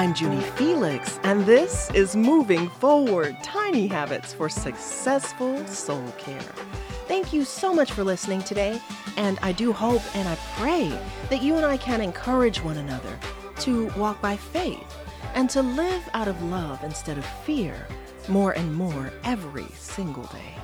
I'm Junie Felix, and this is Moving Forward Tiny Habits for Successful Soul Care. Thank you so much for listening today, and I do hope and I pray that you and I can encourage one another to walk by faith and to live out of love instead of fear more and more every single day.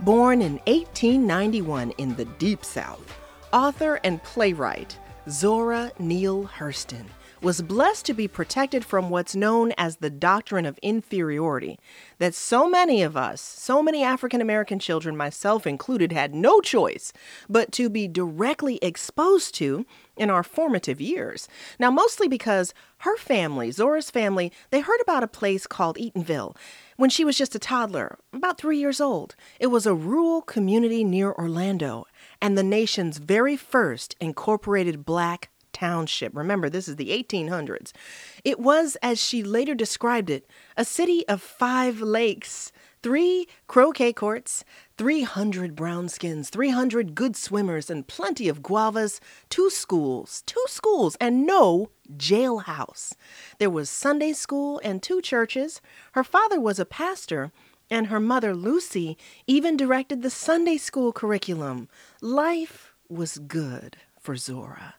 Born in 1891 in the Deep South, author and playwright Zora Neale Hurston was blessed to be protected from what's known as the doctrine of inferiority, that so many of us, so many African American children, myself included, had no choice but to be directly exposed to in our formative years. Now, mostly because her family, Zora's family, they heard about a place called Eatonville when she was just a toddler, about three years old. It was a rural community near Orlando and the nation's very first incorporated black township. Remember, this is the 1800s. It was, as she later described it, a city of five lakes, three croquet courts, 300 brownskins, 300 good swimmers, and plenty of guavas, two schools, two schools, and no jailhouse. There was Sunday school and two churches. Her father was a pastor. And her mother, Lucy, even directed the Sunday school curriculum. Life was good for Zora.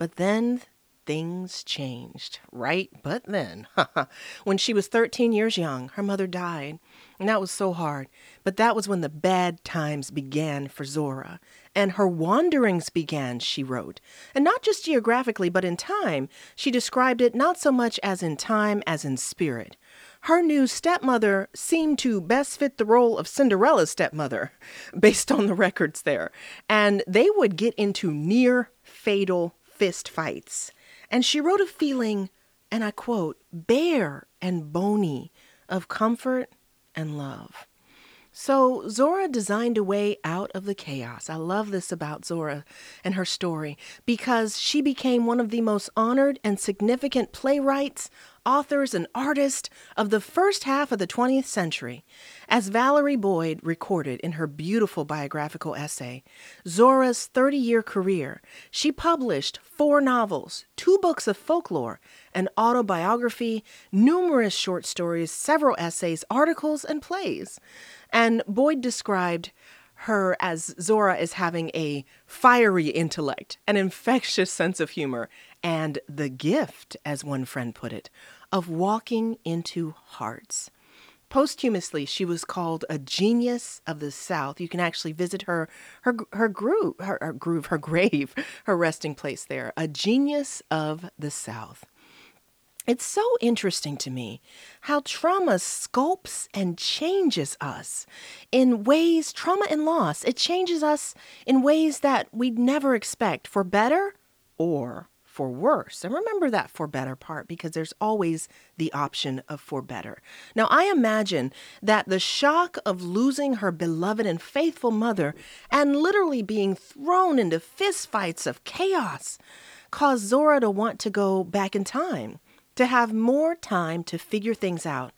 But then things changed, right? But then, when she was 13 years young, her mother died. And that was so hard. But that was when the bad times began for Zora. And her wanderings began, she wrote. And not just geographically, but in time. She described it not so much as in time as in spirit. Her new stepmother seemed to best fit the role of Cinderella's stepmother, based on the records there. And they would get into near fatal fist fights. And she wrote a feeling, and I quote, bare and bony of comfort and love. So Zora designed a way out of the chaos. I love this about Zora and her story because she became one of the most honored and significant playwrights, authors, and artists of the first half of the 20th century. As Valerie Boyd recorded in her beautiful biographical essay, Zora's 30 year career, she published four novels, two books of folklore, an autobiography, numerous short stories, several essays, articles, and plays. And Boyd described her as Zora as having a fiery intellect, an infectious sense of humor, and the gift, as one friend put it, of walking into hearts. Posthumously, she was called a genius of the South. You can actually visit her her her groove, her, her groove, her grave, her resting place there. A genius of the South. It's so interesting to me how trauma sculpts and changes us in ways, trauma and loss, it changes us in ways that we'd never expect for better or for worse. And remember that for better part because there's always the option of for better. Now, I imagine that the shock of losing her beloved and faithful mother and literally being thrown into fistfights of chaos caused Zora to want to go back in time to have more time to figure things out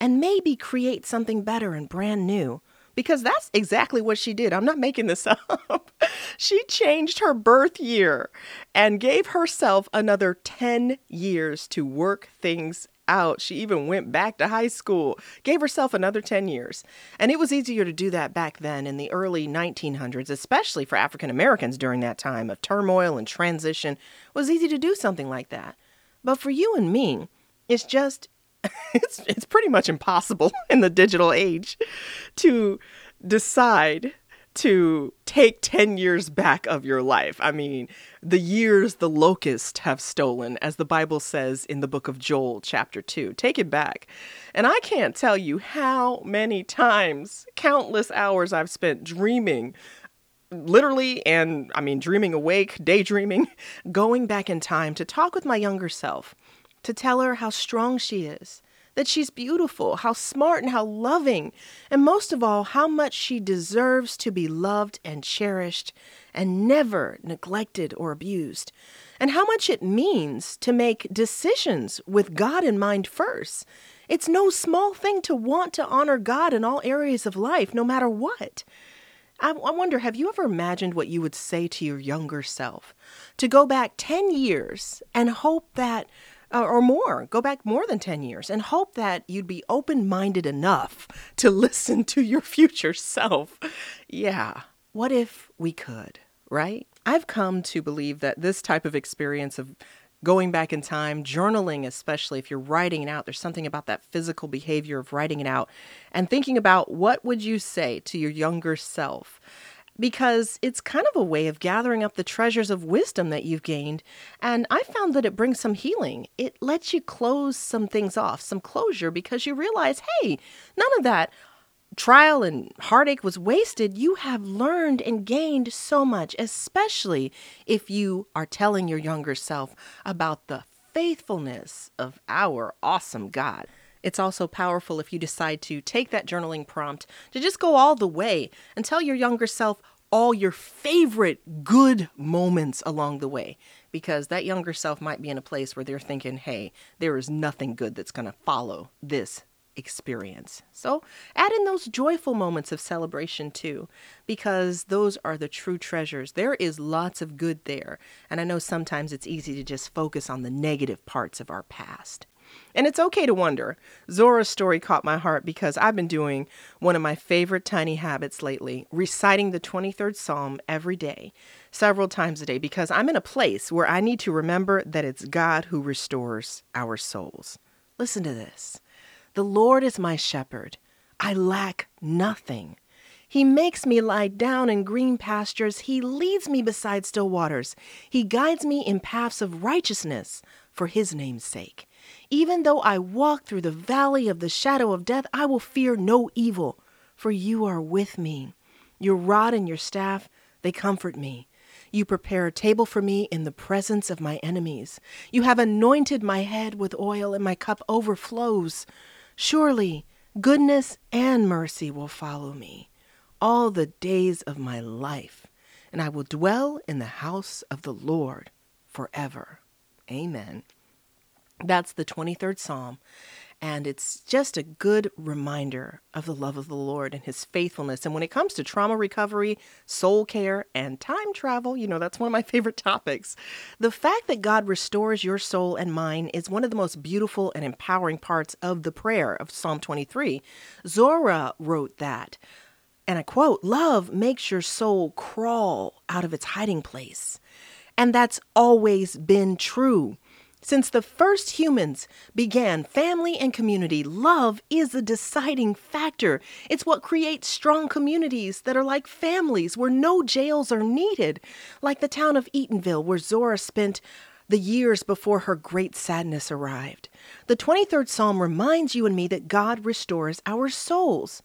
and maybe create something better and brand new. Because that's exactly what she did. I'm not making this up. she changed her birth year and gave herself another 10 years to work things out. She even went back to high school, gave herself another 10 years. And it was easier to do that back then in the early 1900s, especially for African Americans during that time of turmoil and transition. It was easy to do something like that. But for you and me, it's just it's it's pretty much impossible in the digital age to decide to take 10 years back of your life. I mean, the years the locusts have stolen, as the Bible says in the book of Joel, chapter 2. Take it back. And I can't tell you how many times, countless hours I've spent dreaming literally and I mean dreaming awake, daydreaming, going back in time to talk with my younger self, to tell her how strong she is, that she's beautiful, how smart and how loving, and most of all, how much she deserves to be loved and cherished and never neglected or abused, and how much it means to make decisions with God in mind first. It's no small thing to want to honor God in all areas of life, no matter what. I, wonder, have you ever imagined what you would say to your younger self? To go back 10 years and hope that uh, or more. Go back more than 10 years and hope that you'd be open minded enough to listen to your future self. Yeah. What if we could, right? I've come to believe that this type of experience of going back in time, journaling, especially if you're writing it out, there's something about that physical behavior of writing it out and thinking about what would you say to your younger self because it's kind of a way of gathering up the treasures of wisdom that you've gained. And I found that it brings some healing. It lets you close some things off, some closure, because you realize, hey, none of that trial and heartache was wasted. You have learned and gained so much, especially if you are telling your younger self about the faithfulness of our awesome God. It's also powerful if you decide to take that journaling prompt to just go all the way and tell your younger self all your favorite good moments along the way because that younger self might be in a place where they're thinking, hey, there is nothing good that's going to follow this experience. So add in those joyful moments of celebration too, because those are the true treasures. There is lots of good there. And I know sometimes it's easy to just focus on the negative parts of our past. And it's okay to wonder. Zora's story caught my heart because I've been doing one of my favorite tiny habits lately, reciting the 23rd Psalm every day, several times a day, because I'm in a place where I need to remember that it's God who restores our souls. Listen to this The Lord is my shepherd, I lack nothing. He makes me lie down in green pastures. He leads me beside still waters. He guides me in paths of righteousness for his name's sake. Even though I walk through the valley of the shadow of death, I will fear no evil, for you are with me. Your rod and your staff, they comfort me. You prepare a table for me in the presence of my enemies. You have anointed my head with oil, and my cup overflows. Surely goodness and mercy will follow me all the days of my life, and I will dwell in the house of the Lord forever. Amen. That's the 23rd Psalm. And it's just a good reminder of the love of the Lord and his faithfulness. And when it comes to trauma recovery, soul care, and time travel, you know, that's one of my favorite topics. The fact that God restores your soul and mine is one of the most beautiful and empowering parts of the prayer of Psalm 23. Zora wrote that. And I quote, Love makes your soul crawl out of its hiding place. And that's always been true. Since the first humans began family and community, love is a deciding factor. It's what creates strong communities that are like families where no jails are needed, like the town of Eatonville, where Zora spent the years before her great sadness arrived. The 23rd Psalm reminds you and me that God restores our souls.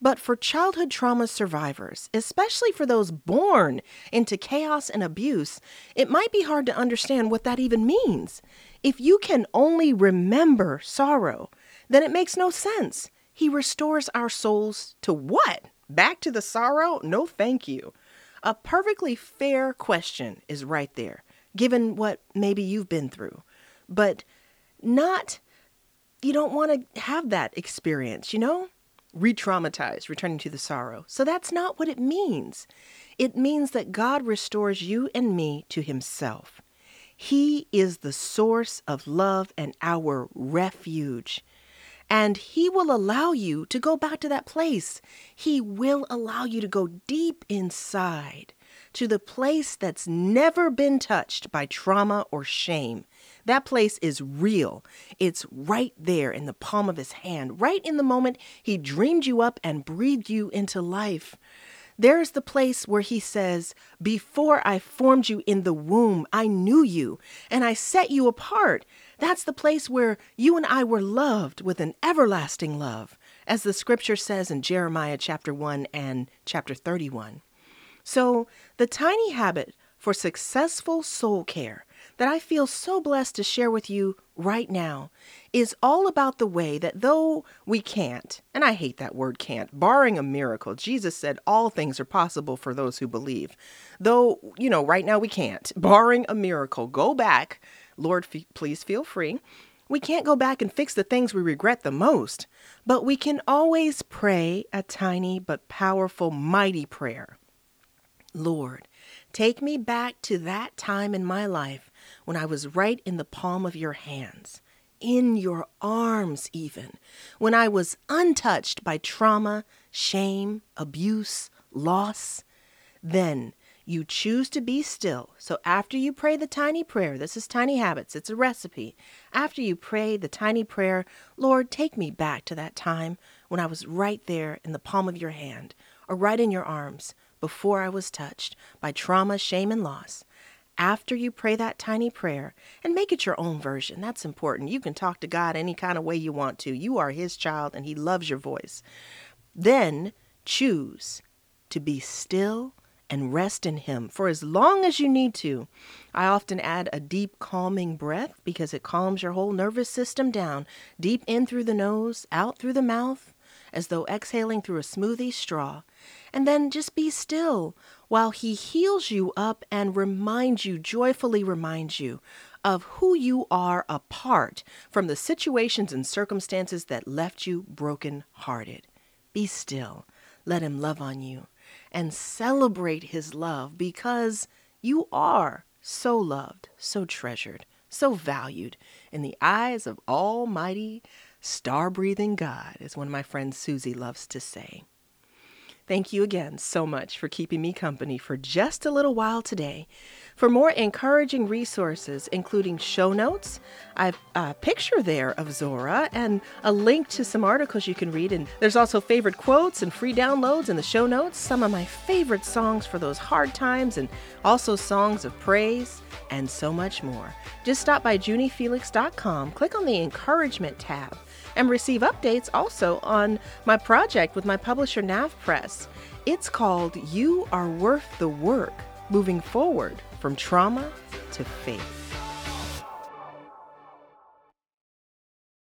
But for childhood trauma survivors, especially for those born into chaos and abuse, it might be hard to understand what that even means. If you can only remember sorrow, then it makes no sense. He restores our souls to what? Back to the sorrow? No, thank you. A perfectly fair question is right there, given what maybe you've been through. But not, you don't want to have that experience, you know? Re traumatized, returning to the sorrow. So that's not what it means. It means that God restores you and me to Himself. He is the source of love and our refuge. And He will allow you to go back to that place. He will allow you to go deep inside to the place that's never been touched by trauma or shame. That place is real. It's right there in the palm of his hand, right in the moment he dreamed you up and breathed you into life. There's the place where he says, Before I formed you in the womb, I knew you and I set you apart. That's the place where you and I were loved with an everlasting love, as the scripture says in Jeremiah chapter 1 and chapter 31. So, the tiny habit for successful soul care that I feel so blessed to share with you right now is all about the way that though we can't, and I hate that word can't, barring a miracle, Jesus said all things are possible for those who believe. Though, you know, right now we can't, barring a miracle, go back. Lord, f- please feel free. We can't go back and fix the things we regret the most, but we can always pray a tiny but powerful, mighty prayer. Lord, take me back to that time in my life when I was right in the palm of your hands, in your arms, even, when I was untouched by trauma, shame, abuse, loss. Then you choose to be still. So after you pray the tiny prayer, this is Tiny Habits, it's a recipe. After you pray the tiny prayer, Lord, take me back to that time when I was right there in the palm of your hand or right in your arms before I was touched by trauma, shame, and loss. After you pray that tiny prayer, and make it your own version, that's important. You can talk to God any kind of way you want to. You are His child, and He loves your voice. Then choose to be still and rest in Him for as long as you need to. I often add a deep, calming breath because it calms your whole nervous system down, deep in through the nose, out through the mouth, as though exhaling through a smoothie straw. And then just be still while He heals you up and reminds you, joyfully reminds you, of who you are apart from the situations and circumstances that left you broken hearted. Be still. Let Him love on you and celebrate His love because you are so loved, so treasured, so valued in the eyes of Almighty, star breathing God, as one of my friends Susie loves to say. Thank you again so much for keeping me company for just a little while today. For more encouraging resources, including show notes, I've a picture there of Zora and a link to some articles you can read. And there's also favorite quotes and free downloads in the show notes, some of my favorite songs for those hard times, and also songs of praise, and so much more. Just stop by JunieFelix.com, click on the encouragement tab and receive updates also on my project with my publisher NavPress. It's called You Are Worth the Work Moving Forward from Trauma to Faith.